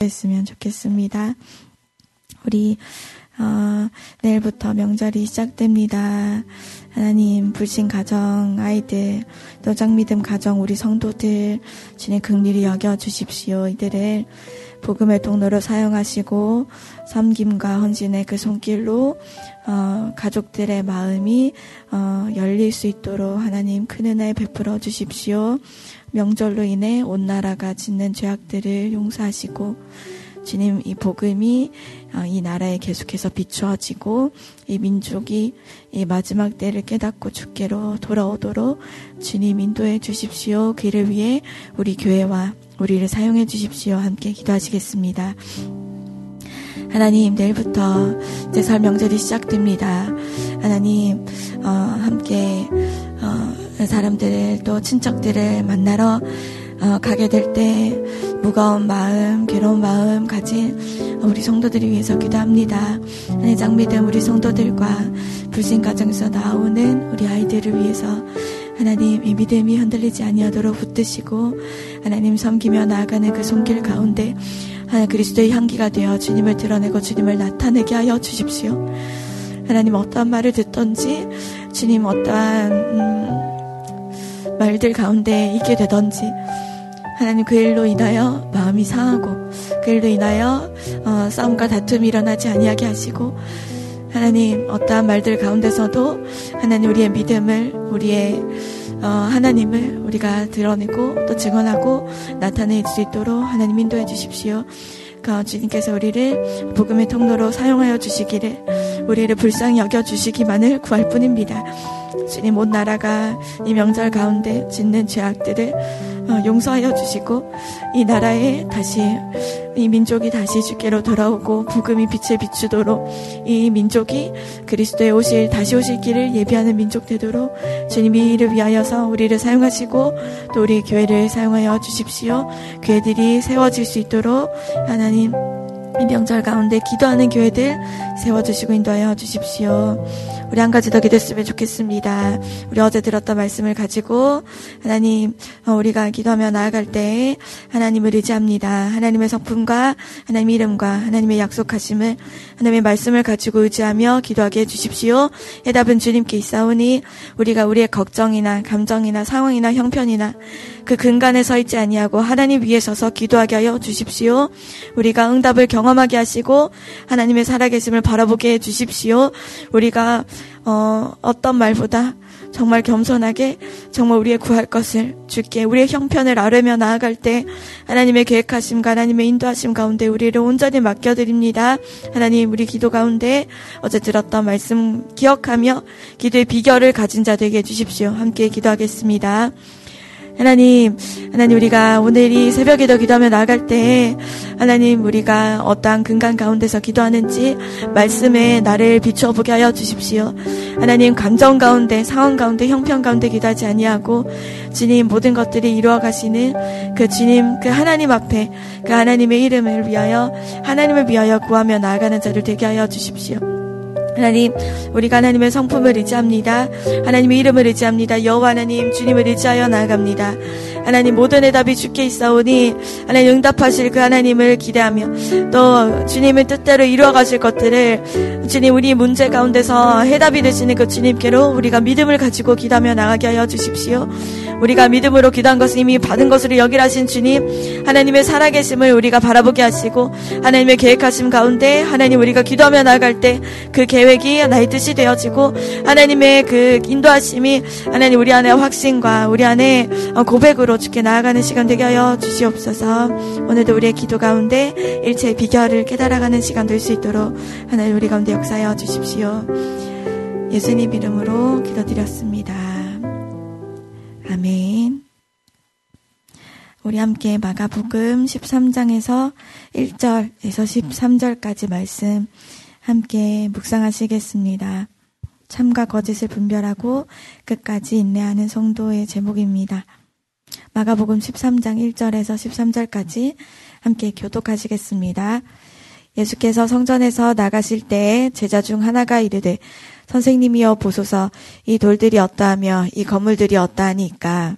했으면 좋겠습니다. 우리 어, 내일부터 명절이 시작됩니다. 하나님 불신 가정 아이들 노장 믿음 가정 우리 성도들 주님 극률이 여겨 주십시오. 이들을 복음의 통로로 사용하시고 섬김과 헌신의 그 손길로 어, 가족들의 마음이 어, 열릴 수 있도록 하나님 큰 은혜 베풀어 주십시오. 명절로 인해 온 나라가 짓는 죄악들을 용서하시고 주님 이 복음이 어, 이 나라에 계속해서 비추어지고 이 민족이 이 마지막 때를 깨닫고 주께로 돌아오도록 주님 인도해 주십시오. 그를 위해 우리 교회와 우리를 사용해 주십시오. 함께 기도하시겠습니다. 하나님 내일부터 이제 설 명절이 시작됩니다. 하나님 어, 함께 어, 사람들을 또 친척들을 만나러 어, 가게 될 때 무거운 마음, 괴로운 마음 가진 우리 성도들을 위해서 기도합니다. 내장 믿음 우리 성도들과 불신 가정에서 나오는 우리 아이들을 위해서 하나님 이 믿음이 흔들리지 아니하도록 붙드시고 하나님 섬기며 나아가는 그 손길 가운데 하나님 그리스도의 향기가 되어 주님을 드러내고 주님을 나타내게 하여 주십시오. 하나님 어떠한 말을 듣던지 주님 어떠한 음, 말들 가운데 있게 되던지 하나님 그 일로 인하여 마음이 상하고 그 일로 인하여 어, 싸움과 다툼이 일어나지 아니하게 하시고 하나님 어떠한 말들 가운데서도 하나님 우리의 믿음을 우리의 어, 하나님을 우리가 드러내고 또 증언하고 나타낼 수 있도록 하나님 인도해 주십시오. 그 주님께서 우리를 복음의 통로로 사용하여 주시기를 우리를 불쌍히 여겨 주시기만을 구할 뿐입니다. 주님 온 나라가 이 명절 가운데 짓는 죄악들을 어, 용서하여 주시고 이 나라에 다시 이 민족이 다시 주께로 돌아오고 복음이 빛을 비추도록 이 민족이 그리스도의 오실 다시 오실 길을 예비하는 민족 되도록 주님이 이를 위하여서 우리를 사용하시고 또 우리 교회를 사용하여 주십시오. 교회들이 세워질 수 있도록 하나님 이 명절 가운데 기도하는 교회들 세워주시고 인도하여 주십시오. 우리 한 가지 더 기도했으면 좋겠습니다. 우리 어제 들었던 말씀을 가지고 하나님 어, 우리가 기도하며 나아갈 때 하나님을 의지합니다. 하나님의 성품과 하나님의 이름과 하나님의 약속하심을 하나님의 말씀을 가지고 의지하며 기도하게 해주십시오. 해답은 주님께 있사오니 우리가 우리의 걱정이나 감정이나 상황이나 형편이나 그 근간에 서 있지 아니하고 하나님 위에 서서 기도하게 하여 주십시오. 우리가 응답을 경험하게 하시고 하나님의 살아계심을 바라보게 해 주십시오. 우리가 어, 어떤 말보다 정말 겸손하게 정말 우리의 구할 것을 주께 우리의 형편을 아뢰며 나아갈 때 하나님의 계획하심과 하나님의 인도하심 가운데 우리를 온전히 맡겨드립니다. 하나님 우리 기도 가운데 어제 들었던 말씀 기억하며 기도의 비결을 가진 자 되게 해주십시오. 함께 기도하겠습니다. 하나님, 하나님 우리가 오늘 이 새벽에 도 기도하며 나아갈 때 하나님 우리가 어떠한 근간 가운데서 기도하는지 말씀에 나를 비추어 보게 하여 주십시오. 하나님 감정 가운데 상황 가운데 형편 가운데 기도하지 아니하고 주님 모든 것들이 이루어 가시는 그 주님 그 하나님 앞에 그 하나님의 이름을 위하여 하나님을 위하여 구하며 나아가는 자를 되게 하여 주십시오. 하나님, 우리가 하나님의 성품을 의지합니다. 하나님의 이름을 의지합니다. 여호와 하나님, 주님을 의지하여 나아갑니다. 하나님 모든 해답이 주께 있사오니 하나님 응답하실 그 하나님을 기대하며 또 주님의 뜻대로 이루어 가실 것들을 주님 우리 문제 가운데서 해답이 되시는 그 주님께로 우리가 믿음을 가지고 기도하며 나가게 하여 주십시오. 우리가 믿음으로 기도한 것을 이미 받은 것으로 여기라신 주님 하나님의 살아계심을 우리가 바라보게 하시고 하나님의 계획하심 가운데 하나님 우리가 기도하며 나아갈 때 그 계획이 나의 뜻이 되어지고 하나님의 그 인도하심이 하나님 우리 안에 확신과 우리 안에 고백으로 주께 나아가는 시간 되게 하여 주시옵소서 오늘도 우리의 기도 가운데 일체의 비결을 깨달아가는 시간 될 수 있도록 하나님 우리 가운데 역사하여 주십시오 예수님 이름으로 기도드렸습니다. 아멘. 우리 함께 마가복음 13장에서 1절에서 13절까지 말씀 함께 묵상하시겠습니다. 참과 거짓을 분별하고 끝까지 인내하는 성도의 제목입니다. 마가복음 13장 1절에서 13절까지 함께 교독하시겠습니다. 예수께서 성전에서 나가실 때에 제자 중 하나가 이르되 선생님이여 보소서 이 돌들이 어떠하며 이 건물들이 어떠하니까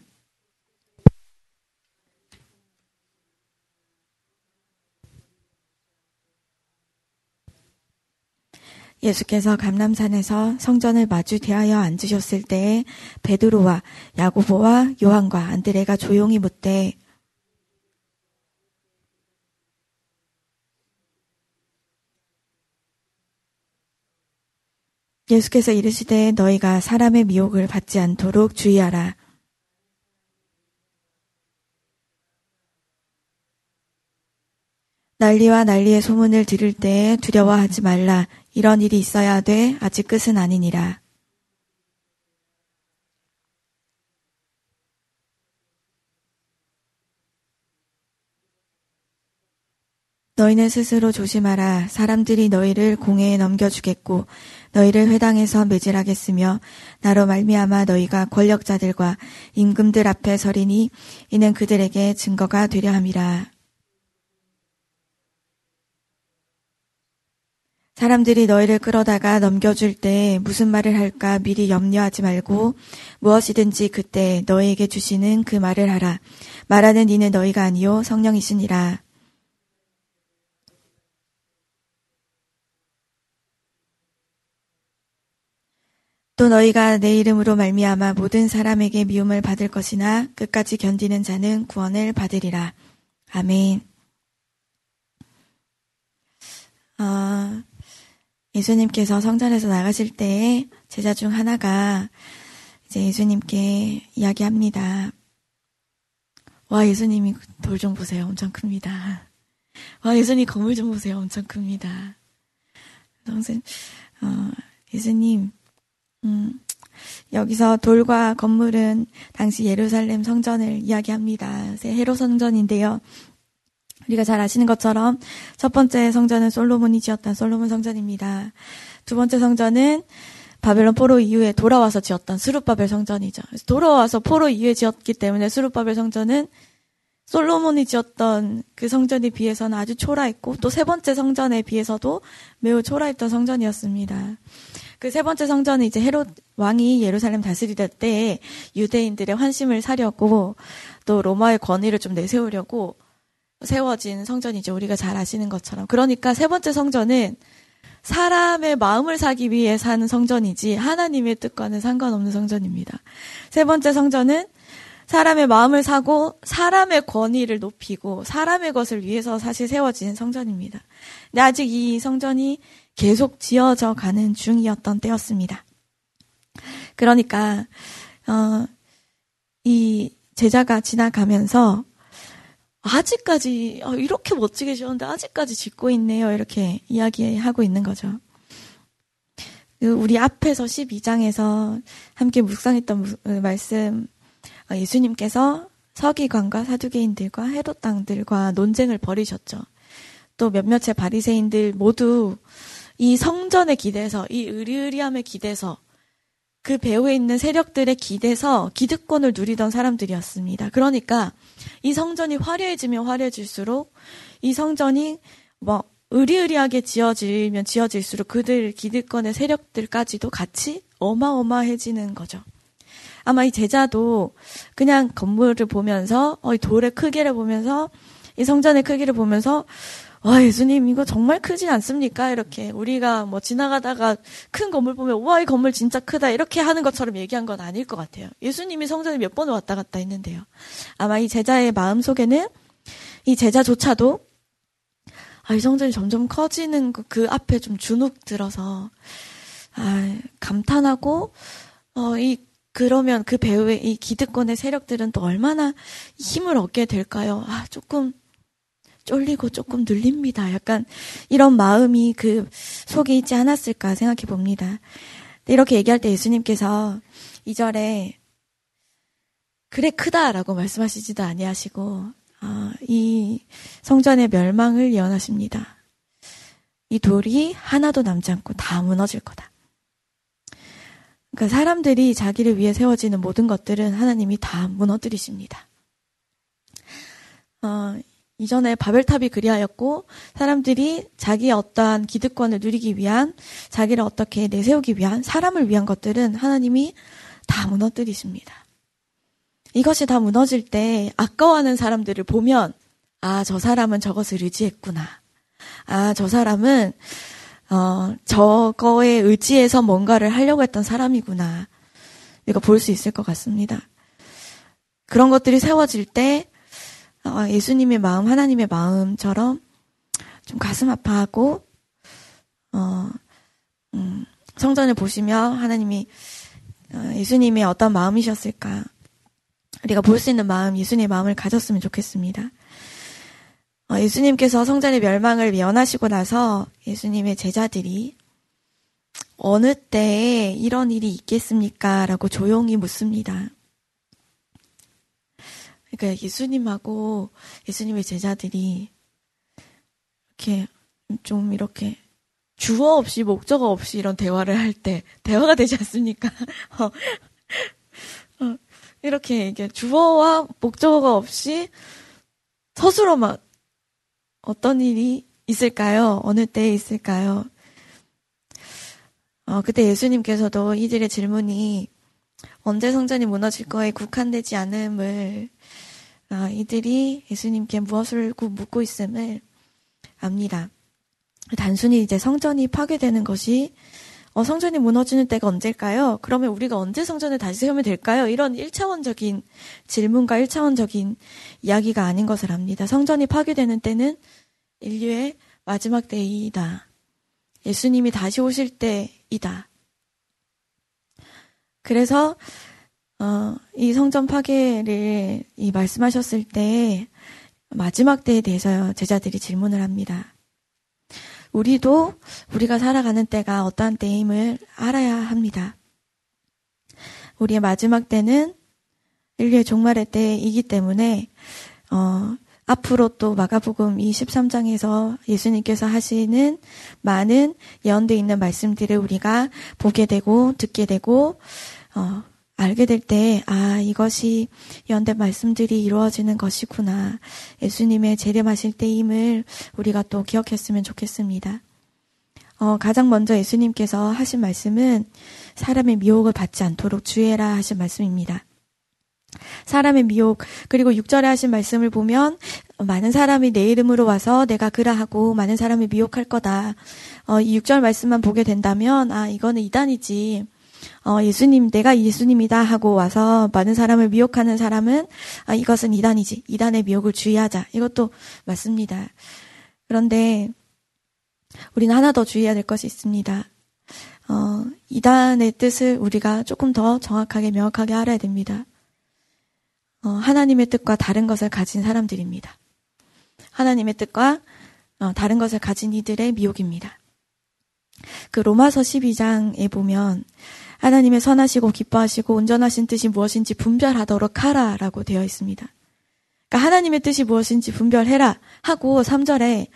예수께서 감남산에서 성전을 마주 대하여 앉으셨을 때에 베드로와 야고보와 요한과 안드레가 조용히 묻되 예수께서 이르시되 너희가 사람의 미혹을 받지 않도록 주의하라. 난리와 난리의 소문을 들을 때에 두려워하지 말라. 이런 일이 있어야 돼. 아직 끝은 아니니라. 너희는 스스로 조심하라. 사람들이 너희를 공회에 넘겨주겠고 너희를 회당에서 매질하겠으며 나로 말미암아 너희가 권력자들과 임금들 앞에 서리니 이는 그들에게 증거가 되려 함이라. 사람들이 너희를 끌어다가 넘겨줄 때 무슨 말을 할까 미리 염려하지 말고 무엇이든지 그때 너희에게 주시는 그 말을 하라. 말하는 이는 너희가 아니요 성령이시니라. 또 너희가 내 이름으로 말미암아 모든 사람에게 미움을 받을 것이나 끝까지 견디는 자는 구원을 받으리라. 아멘. 어, 예수님께서 성전에서 나가실 때 제자 중 하나가 이제 예수님께 이야기합니다. 와, 예수님이 돌 좀 보세요. 엄청 큽니다. 와, 예수님 건물 좀 보세요. 엄청 큽니다. 선생, 어, 예수님, 음, 여기서 돌과 건물은 당시 예루살렘 성전을 이야기합니다. 헤로 성전인데요. 우리가 잘 아시는 것처럼 첫 번째 성전은 솔로몬이 지었던 솔로몬 성전입니다. 두 번째 성전은 바벨론 포로 이후에 돌아와서 지었던 수르바벨 성전이죠. 돌아와서 포로 이후에 지었기 때문에 수르바벨 성전은 솔로몬이 지었던 그 성전에 비해서는 아주 초라했고 또 세 번째 성전에 비해서도 매우 초라했던 성전이었습니다. 그 세 번째 성전은 이제 헤롯 왕이 예루살렘 다스리던 때에 유대인들의 환심을 사려고 또 로마의 권위를 좀 내세우려고 세워진 성전이죠. 우리가 잘 아시는 것처럼. 그러니까 세 번째 성전은 사람의 마음을 사기 위해 사는 성전이지 하나님의 뜻과는 상관없는 성전입니다. 세 번째 성전은 사람의 마음을 사고 사람의 권위를 높이고 사람의 것을 위해서 사실 세워진 성전입니다. 근데 아직 이 성전이 계속 지어져 가는 중이었던 때였습니다. 그러니까 어, 이 제자가 지나가면서 아직까지 어, 이렇게 멋지게 지었는데 아직까지 짓고 있네요. 이렇게 이야기하고 있는 거죠. 그 우리 앞에서 12장에서 함께 묵상했던 어, 말씀 어, 예수님께서 서기관과 사두개인들과 헤롯 당들과 논쟁을 벌이셨죠. 또 몇몇의 바리새인들 모두 이 성전에 기대서 이 의리의리함에 기대서 그 배후에 있는 세력들의 기대서 기득권을 누리던 사람들이었습니다. 그러니까 이 성전이 화려해지면 화려해질수록 이 성전이 뭐 의리의리하게 지어지면 지어질수록 그들 기득권의 세력들까지도 같이 어마어마해지는 거죠. 아마 이 제자도 그냥 건물을 보면서 어, 이 돌의 크기를 보면서 이 성전의 크기를 보면서 와, 예수님, 이거 정말 크지 않습니까? 이렇게 우리가 뭐 지나가다가 큰 건물 보면, 와, 이 건물 진짜 크다. 이렇게 하는 것처럼 얘기한 건 아닐 것 같아요. 예수님이 성전에 몇 번 왔다 갔다 했는데요. 아마 이 제자의 마음 속에는 이 제자조차도 아, 이 성전이 점점 커지는 그, 그 앞에 좀 주눅 들어서, 아, 감탄하고, 어, 이, 그러면 그 배우의 이 기득권의 세력들은 또 얼마나 힘을 얻게 될까요? 아, 조금 쫄리고 조금 눌립니다. 약간 이런 마음이 그 속에 있지 않았을까 생각해 봅니다. 이렇게 얘기할 때 예수님께서 이절에 그래 크다라고 말씀하시지도 아니하시고 어, 이 성전의 멸망을 예언하십니다. 이 돌이 하나도 남지 않고 다 무너질 거다. 그러니까 사람들이 자기를 위해 세워지는 모든 것들은 하나님이 다 무너뜨리십니다. 어, 이전에 바벨탑이 그리하였고 사람들이 자기의 어떠한 기득권을 누리기 위한 자기를 어떻게 내세우기 위한 사람을 위한 것들은 하나님이 다 무너뜨리십니다. 이것이 다 무너질 때 아까워하는 사람들을 보면 아, 저 사람은 저것을 의지했구나. 아, 저 사람은 어, 저거에 의지해서 뭔가를 하려고 했던 사람이구나. 우리가 볼 수 있을 것 같습니다. 그런 것들이 세워질 때 어, 예수님의 마음, 하나님의 마음처럼 좀 가슴 아파하고 어, 음, 성전을 보시며 하나님이 어, 예수님의 어떤 마음이셨을까 우리가 볼 수 있는 마음, 예수님의 마음을 가졌으면 좋겠습니다. 어, 예수님께서 성전의 멸망을 면하시고 나서 예수님의 제자들이 어느 때에 이런 일이 있겠습니까? 라고 조용히 묻습니다. 그러니까 예수님하고 예수님의 제자들이 이렇게 좀 이렇게 주어 없이 목적어 없이 이런 대화를 할 때 대화가 되지 않습니까? 어, 어, 이렇게 이게 주어와 목적어가 없이 서술어만 어떤 일이 있을까요? 어느 때에 있을까요? 어, 그때 예수님께서도 이들의 질문이 언제 성전이 무너질 거에 국한되지 않음을 어, 이들이 예수님께 무엇을 묻고 있음을 압니다. 단순히 이제 성전이 파괴되는 것이 어, 성전이 무너지는 때가 언제일까요? 그러면 우리가 언제 성전을 다시 세우면 될까요? 이런 1차원적인 질문과 1차원적인 이야기가 아닌 것을 압니다. 성전이 파괴되는 때는 인류의 마지막 때이다. 예수님이 다시 오실 때이다. 그래서 어, 이 성전 파괴를 이 말씀하셨을 때 마지막 때에 대해서 제자들이 질문을 합니다. 우리도 우리가 살아가는 때가 어떠한 때임을 알아야 합니다. 우리의 마지막 때는 인류의 종말의 때이기 때문에 어, 앞으로 또 마가복음 23장에서 예수님께서 하시는 많은 예언되어 있는 말씀들을 우리가 보게 되고 듣게 되고 어, 알게 될 때, 아, 이것이 연대 말씀들이 이루어지는 것이구나. 예수님의 재림 하실 때임을 우리가 또 기억했으면 좋겠습니다. 어, 가장 먼저 예수님께서 하신 말씀은 사람의 미혹을 받지 않도록 주의해라 하신 말씀입니다. 사람의 미혹, 그리고 6절에 하신 말씀을 보면 많은 사람이 내 이름으로 와서 내가 그라 하고 많은 사람을 미혹할 거다. 어, 이 6절 말씀만 보게 된다면, 아, 이거는 이단이지. 어, 예수님, 내가 예수님이다 하고 와서 많은 사람을 미혹하는 사람은 아, 이것은 이단이지. 이단의 미혹을 주의하자. 이것도 맞습니다. 그런데 우리는 하나 더 주의해야 될 것이 있습니다. 어, 이단의 뜻을 우리가 조금 더 정확하게 명확하게 알아야 됩니다. 어, 하나님의 뜻과 다른 것을 가진 사람들입니다. 하나님의 뜻과 어, 다른 것을 가진 이들의 미혹입니다. 그 로마서 12장에 보면 하나님의 선하시고 기뻐하시고 온전하신 뜻이 무엇인지 분별하도록 하라라고 되어 있습니다. 그러니까 하나님의 뜻이 무엇인지 분별해라 하고 3절에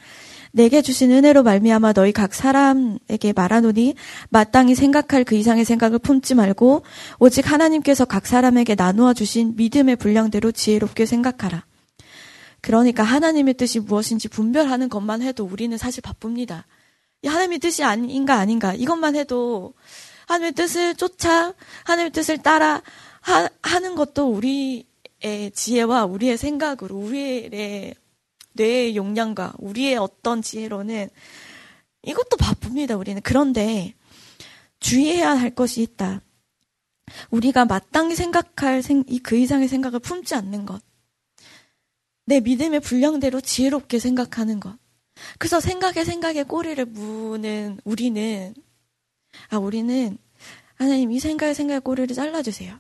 내게 주신 은혜로 말미암아 너희 각 사람에게 말하노니 마땅히 생각할 그 이상의 생각을 품지 말고 오직 하나님께서 각 사람에게 나누어 주신 믿음의 분량대로 지혜롭게 생각하라. 그러니까 하나님의 뜻이 무엇인지 분별하는 것만 해도 우리는 사실 바쁩니다. 하나님의 뜻이 아닌가 아닌가 이것만 해도 하나님의 뜻을 쫓아 하나님의 뜻을 따라 하, 하는 것도 우리의 지혜와 우리의 생각으로 우리의 뇌의 용량과 우리의 어떤 지혜로는 이것도 바쁩니다. 우리는 그런데 주의해야 할 것이 있다. 우리가 마땅히 생각할 생, 그 이상의 생각을 품지 않는 것. 내 믿음의 분량대로 지혜롭게 생각하는 것. 그래서 생각에 생각에 꼬리를 무는 우리는 아 우리는 하나님 이 생각에 생각에 꼬리를 잘라주세요.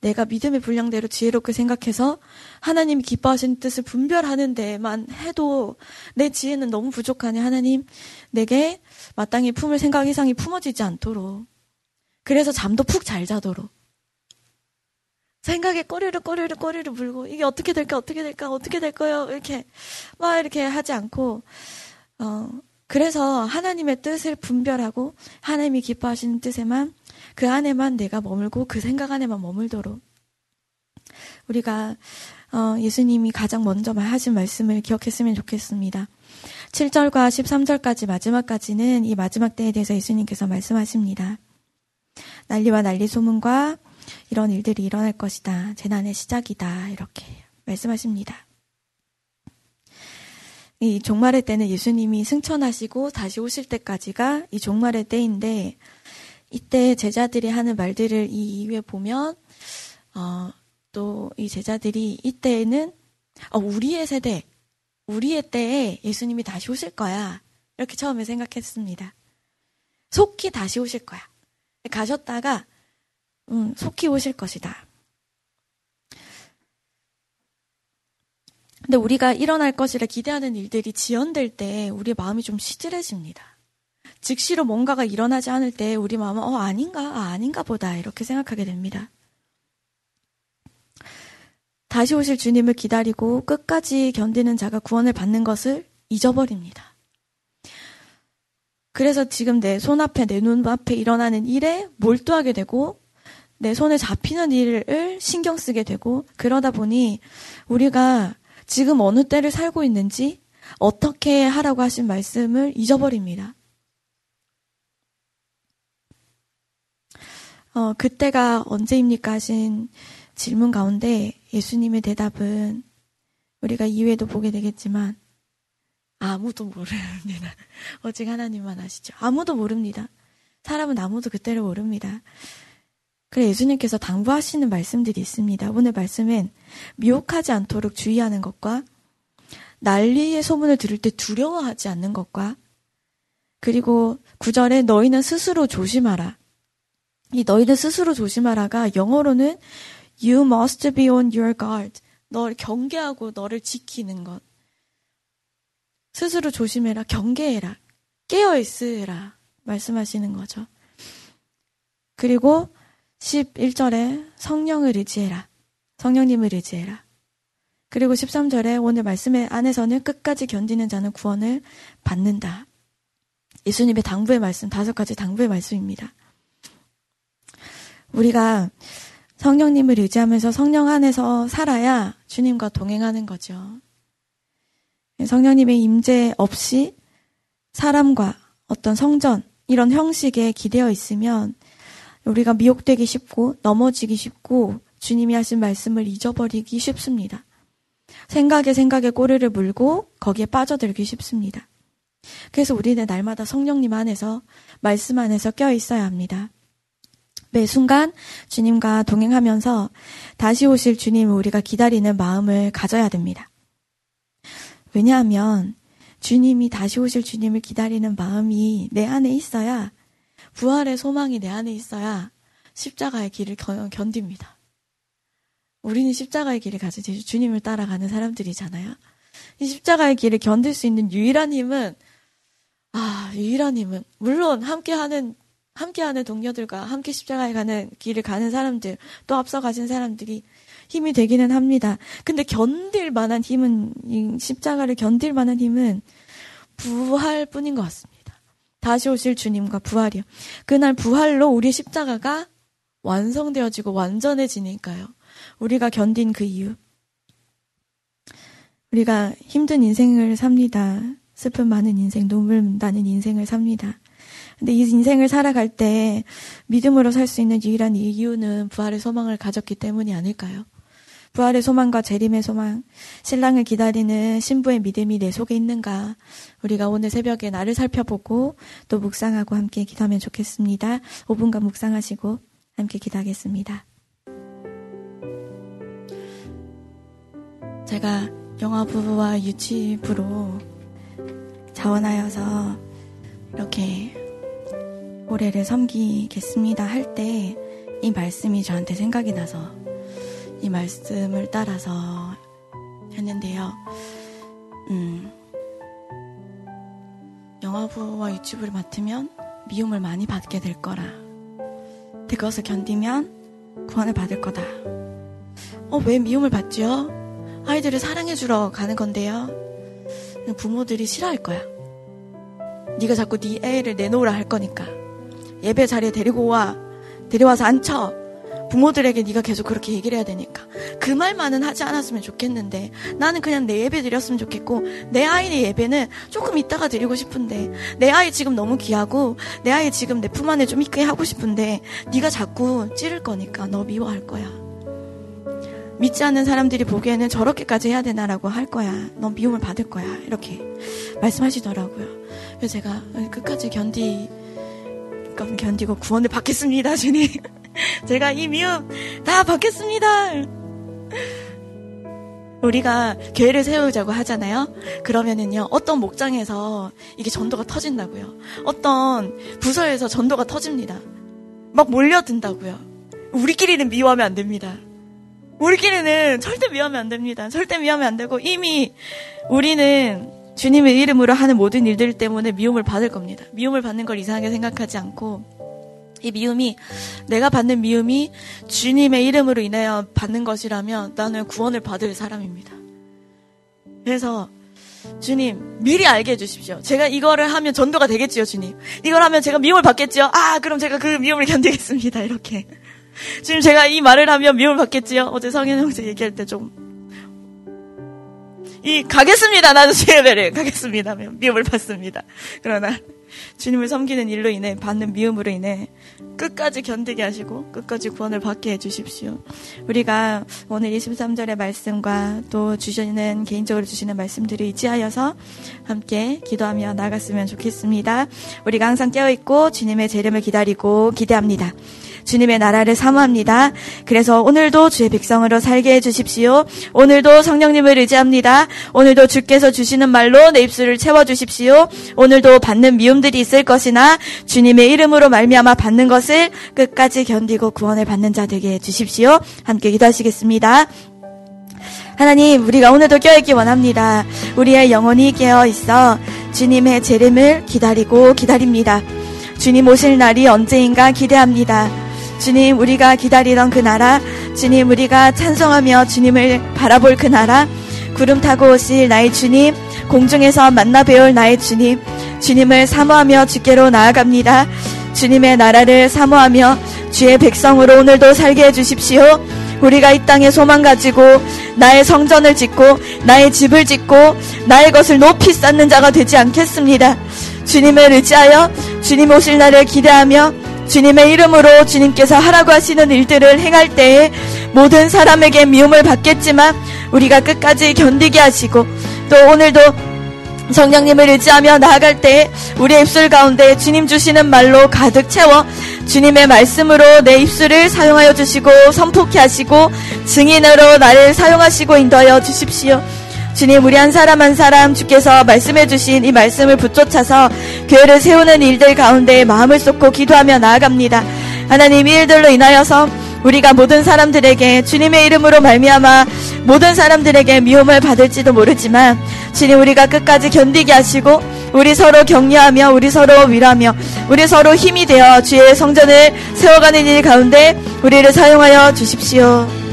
내가 믿음의 분량대로 지혜롭게 생각해서 하나님이 기뻐하시는 뜻을 분별하는 데만 해도 내 지혜는 너무 부족하니 하나님 내게 마땅히 품을 생각 이상이 품어지지 않도록 그래서 잠도 푹 잘 자도록 생각에 꼬리를 꼬리를 꼬리를 물고 이게 어떻게 될까 어떻게 될까 어떻게 될 거요 이렇게 막 이렇게 하지 않고 어 그래서 하나님의 뜻을 분별하고 하나님이 기뻐하시는 뜻에만 그 안에만 내가 머물고 그 생각 안에만 머물도록 우리가 어, 예수님이 가장 먼저 하신 말씀을 기억했으면 좋겠습니다. 7절과 13절까지 마지막까지는 이 마지막 때에 대해서 예수님께서 말씀하십니다. 난리와 난리 소문과 이런 일들이 일어날 것이다. 재난의 시작이다. 이렇게 말씀하십니다. 이 종말의 때는 예수님이 승천하시고 다시 오실 때까지가 이 종말의 때인데 이때 제자들이 하는 말들을 이 이후에 보면 어, 또 이 제자들이 이때에는 어, 우리의 세대, 우리의 때에 예수님이 다시 오실 거야. 이렇게 처음에 생각했습니다. 속히 다시 오실 거야. 가셨다가 음, 속히 오실 것이다. 근데 우리가 일어날 것이라 기대하는 일들이 지연될 때 우리 마음이 좀 시들해집니다. 즉시로 뭔가가 일어나지 않을 때 우리 마음은 어 아닌가 아, 아닌가 보다 이렇게 생각하게 됩니다. 다시 오실 주님을 기다리고 끝까지 견디는 자가 구원을 받는 것을 잊어버립니다. 그래서 지금 내 손앞에 내 눈앞에 일어나는 일에 몰두하게 되고 내 손에 잡히는 일을 신경 쓰게 되고 그러다 보니 우리가 지금 어느 때를 살고 있는지 어떻게 하라고 하신 말씀을 잊어버립니다. 어, 그때가 언제입니까 하신 질문 가운데 예수님의 대답은 우리가 이후에도 보게 되겠지만 아무도 모릅니다. 오직 하나님만 아시죠. 아무도 모릅니다. 사람은 아무도 그때를 모릅니다. 그래 예수님께서 당부하시는 말씀들이 있습니다. 오늘 말씀은 미혹하지 않도록 주의하는 것과 난리의 소문을 들을 때 두려워하지 않는 것과 그리고 구절에 너희는 스스로 조심하라. 이 너희는 스스로 조심하라가 영어로는 you must be on your guard. 너를 경계하고 너를 지키는 것. 스스로 조심해라, 경계해라, 깨어 있으라 말씀하시는 거죠. 그리고 11절에 성령을 의지해라. 성령님을 의지해라. 그리고 13절에 오늘 말씀의 안에서는 끝까지 견디는 자는 구원을 받는다. 예수님의 당부의 말씀, 다섯 가지 당부의 말씀입니다. 우리가 성령님을 의지하면서 성령 안에서 살아야 주님과 동행하는 거죠. 성령님의 임재 없이 사람과 어떤 성전, 이런 형식에 기대어 있으면 우리가 미혹되기 쉽고 넘어지기 쉽고 주님이 하신 말씀을 잊어버리기 쉽습니다. 생각에 생각에 꼬리를 물고 거기에 빠져들기 쉽습니다. 그래서 우리는 날마다 성령님 안에서 말씀 안에서 껴 있어야 합니다. 매 순간 주님과 동행하면서 다시 오실 주님을 우리가 기다리는 마음을 가져야 됩니다. 왜냐하면 주님이 다시 오실 주님을 기다리는 마음이 내 안에 있어야 부활의 소망이 내 안에 있어야 십자가의 길을 견딥니다. 우리는 십자가의 길을 가지고 주님을 따라가는 사람들이잖아요. 이 십자가의 길을 견딜 수 있는 유일한 힘은 아 유일한 힘은 물론 함께하는 함께하는 동료들과 함께 십자가에 가는 길을 가는 사람들 또 앞서 가신 사람들이 힘이 되기는 합니다. 근데 견딜 만한 힘은 십자가를 견딜 만한 힘은 부활뿐인 것 같습니다. 다시 오실 주님과 부활이요. 그날 부활로 우리 십자가가 완성되어지고 완전해지니까요. 우리가 견딘 그 이유. 우리가 힘든 인생을 삽니다. 슬픔 많은 인생, 눈물 나는 인생을 삽니다. 근데 이 인생을 살아갈 때 믿음으로 살 수 있는 유일한 이유는 부활의 소망을 가졌기 때문이 아닐까요? 부활의 소망과 재림의 소망, 신랑을 기다리는 신부의 믿음이 내 속에 있는가? 우리가 오늘 새벽에 나를 살펴보고 또 묵상하고 함께 기도하면 좋겠습니다. 5분간 묵상하시고 함께 기도하겠습니다. 제가 영화부와 유치부로 자원하여서 이렇게 올해를 섬기겠습니다 할 때 이 말씀이 저한테 생각이 나서 이 말씀을 따라서 했는데요. 음, 영화부와 유튜브를 맡으면 미움을 많이 받게 될 거라. 그것을 견디면 구원을 받을 거다. 어, 왜 미움을 받지요? 아이들을 사랑해주러 가는 건데요. 부모들이 싫어할 거야. 네가 자꾸 네 애를 내놓으라 할 거니까. 예배 자리에 데리고 와. 데려와서 앉혀. 부모들에게 네가 계속 그렇게 얘기를 해야 되니까 그 말만은 하지 않았으면 좋겠는데 나는 그냥 내 예배 드렸으면 좋겠고 내 아이의 예배는 조금 이따가 드리고 싶은데 내 아이 지금 너무 귀하고 내 아이 지금 내 품 안에 좀 있게 하고 싶은데 네가 자꾸 찌를 거니까 너 미워할 거야. 믿지 않는 사람들이 보기에는 저렇게까지 해야 되나라고 할 거야. 넌 미움을 받을 거야. 이렇게 말씀하시더라고요. 그래서 제가 끝까지 견디, 견디고 구원을 받겠습니다, 주님. 제가 이 미움 다 받겠습니다. 우리가 교회를 세우자고 하잖아요. 그러면은요, 어떤 목장에서 이게 전도가 터진다고요. 어떤 부서에서 전도가 터집니다. 막 몰려든다고요. 우리끼리는 미워하면 안 됩니다. 우리끼리는 절대 미워하면 안 됩니다. 절대 미워하면 안 되고 이미 우리는 주님의 이름으로 하는 모든 일들 때문에 미움을 받을 겁니다. 미움을 받는 걸 이상하게 생각하지 않고 이 미움이 내가 받는 미움이 주님의 이름으로 인하여 받는 것이라면 나는 구원을 받을 사람입니다. 그래서 주님 미리 알게 해주십시오. 제가 이거를 하면 전도가 되겠지요, 주님. 이걸 하면 제가 미움을 받겠지요. 아, 그럼 제가 그 미움을 견디겠습니다. 이렇게. 지금 제가 이 말을 하면 미움을 받겠지요. 어제 성현 형제 얘기할 때 좀. 이 가겠습니다. 나도 예배를 가겠습니다. 미움을 받습니다. 그러나 주님을 섬기는 일로 인해 받는 미움으로 인해 끝까지 견디게 하시고 끝까지 구원을 받게 해주십시오. 우리가 오늘 23절의 말씀과 또 주시는 개인적으로 주시는 말씀들을 의지하여서 함께 기도하며 나갔으면 좋겠습니다. 우리가 항상 깨어있고 주님의 재림을 기다리고 기대합니다. 주님의 나라를 사모합니다. 그래서 오늘도 주의 백성으로 살게 해주십시오. 오늘도 성령님을 의지합니다. 오늘도 주께서 주시는 말로 내 입술을 채워주십시오. 오늘도 받는 미움 들이 있을 것이나 주님의 이름으로 말미암아 받는 것을 끝까지 견디고 구원을 받는 자 되게 해 주십시오. 함께 기도하시겠습니다. 하나님, 우리가 오늘도 깨어있기 원합니다. 우리의 영혼이 깨어 있어 주님의 재림을 기다리고 기다립니다. 주님 오실 날이 언제인가 기대합니다. 주님, 우리가 기다리던 그 나라, 주님, 우리가 찬송하며 주님을 바라볼 그 나라, 구름 타고 오실 나의 주님, 공중에서 만나 배울 나의 주님, 주님을 사모하며 주께로 나아갑니다. 주님의 나라를 사모하며 주의 백성으로 오늘도 살게 해주십시오. 우리가 이 땅에 소망 가지고 나의 성전을 짓고 나의 집을 짓고 나의 것을 높이 쌓는 자가 되지 않겠습니다. 주님을 의지하여 주님 오실 날을 기대하며 주님의 이름으로 주님께서 하라고 하시는 일들을 행할 때에 모든 사람에게 미움을 받겠지만 우리가 끝까지 견디게 하시고 또 오늘도 성령님을 의지하며 나아갈 때 우리의 입술 가운데 주님 주시는 말로 가득 채워 주님의 말씀으로 내 입술을 사용하여 주시고 선포케 하시고 증인으로 나를 사용하시고 인도하여 주십시오. 주님 우리 한 사람 한 사람 주께서 말씀해 주신 이 말씀을 붙쫓아서 교회를 세우는 일들 가운데 마음을 쏟고 기도하며 나아갑니다. 하나님 이 일들로 인하여서 우리가 모든 사람들에게 주님의 이름으로 말미암아 모든 사람들에게 미움을 받을지도 모르지만 주님 우리가 끝까지 견디게 하시고 우리 서로 격려하며 우리 서로 위로하며 우리 서로 힘이 되어 주의 성전을 세워가는 일 가운데 우리를 사용하여 주십시오.